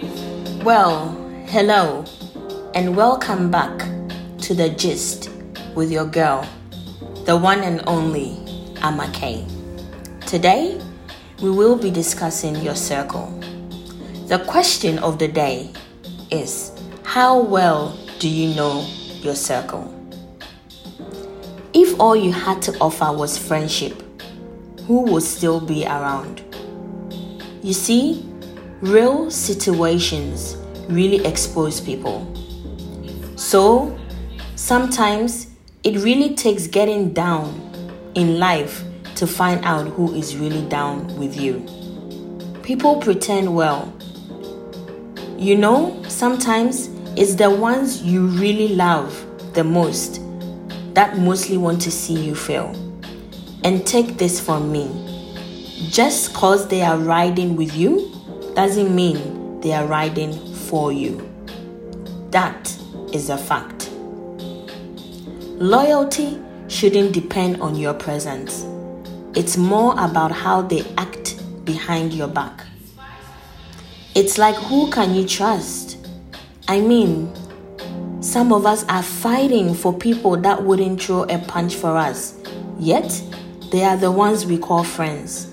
Well, hello, and welcome back to the gist with your girl, the one and only Amake. Today, we will be discussing your circle. The question of the day is How well do you know your circle? If all you had to offer was friendship, who would still be around? You see, real situations really expose people. So, sometimes it really takes getting down in life to find out who is really down with you. People pretend well. You know, sometimes it's the ones you really love the most that mostly want to see you fail. And take this from me just because they are riding with you doesn't mean they are riding for you. That is a fact. Loyalty shouldn't depend on your presence, it's more about how they act behind your back. It's like who can you trust? I mean, some of us are fighting for people that wouldn't throw a punch for us, yet they are the ones we call friends.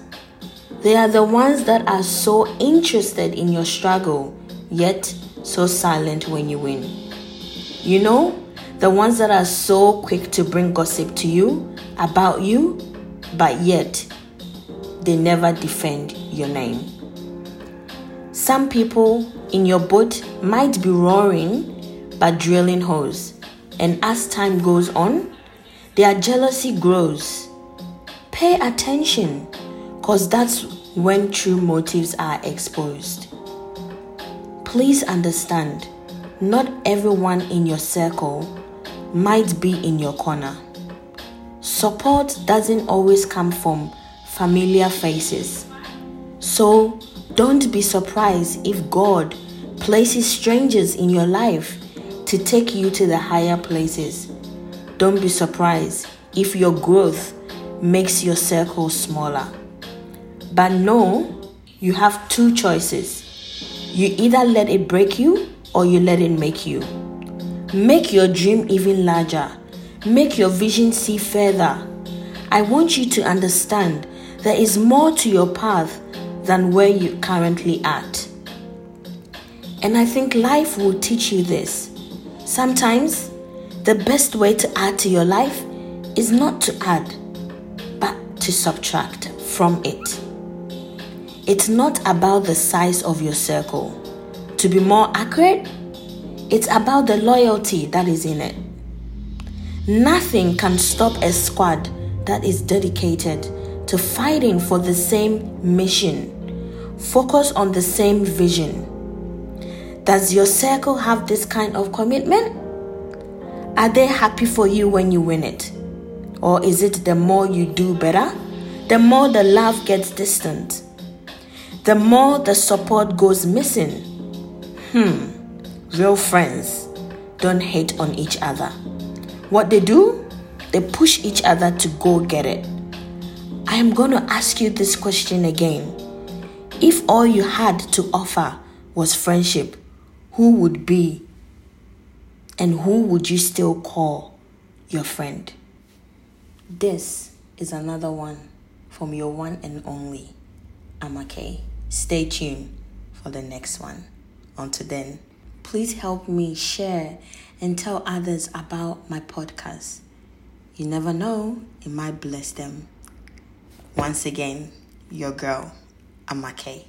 They are the ones that are so interested in your struggle, yet so silent when you win. You know, the ones that are so quick to bring gossip to you about you, but yet they never defend your name. Some people in your boat might be roaring but drilling holes, and as time goes on, their jealousy grows. Pay attention because that's when true motives are exposed. Please understand, not everyone in your circle might be in your corner. Support doesn't always come from familiar faces. So don't be surprised if God places strangers in your life to take you to the higher places. Don't be surprised if your growth makes your circle smaller. But no, you have two choices. You either let it break you or you let it make you. Make your dream even larger. Make your vision see further. I want you to understand there is more to your path than where you currently at. And I think life will teach you this. Sometimes the best way to add to your life is not to add, but to subtract from it. It's not about the size of your circle. To be more accurate, it's about the loyalty that is in it. Nothing can stop a squad that is dedicated to fighting for the same mission, focus on the same vision. Does your circle have this kind of commitment? Are they happy for you when you win it? Or is it the more you do better, the more the love gets distant? The more the support goes missing? Hmm, real friends don't hate on each other. What they do, they push each other to go get it. I am going to ask you this question again. If all you had to offer was friendship, who would be and who would you still call your friend? This is another one from your one and only Amake. Stay tuned for the next one. Until then, please help me share and tell others about my podcast. You never know, it might bless them. Once again, your girl, Amake.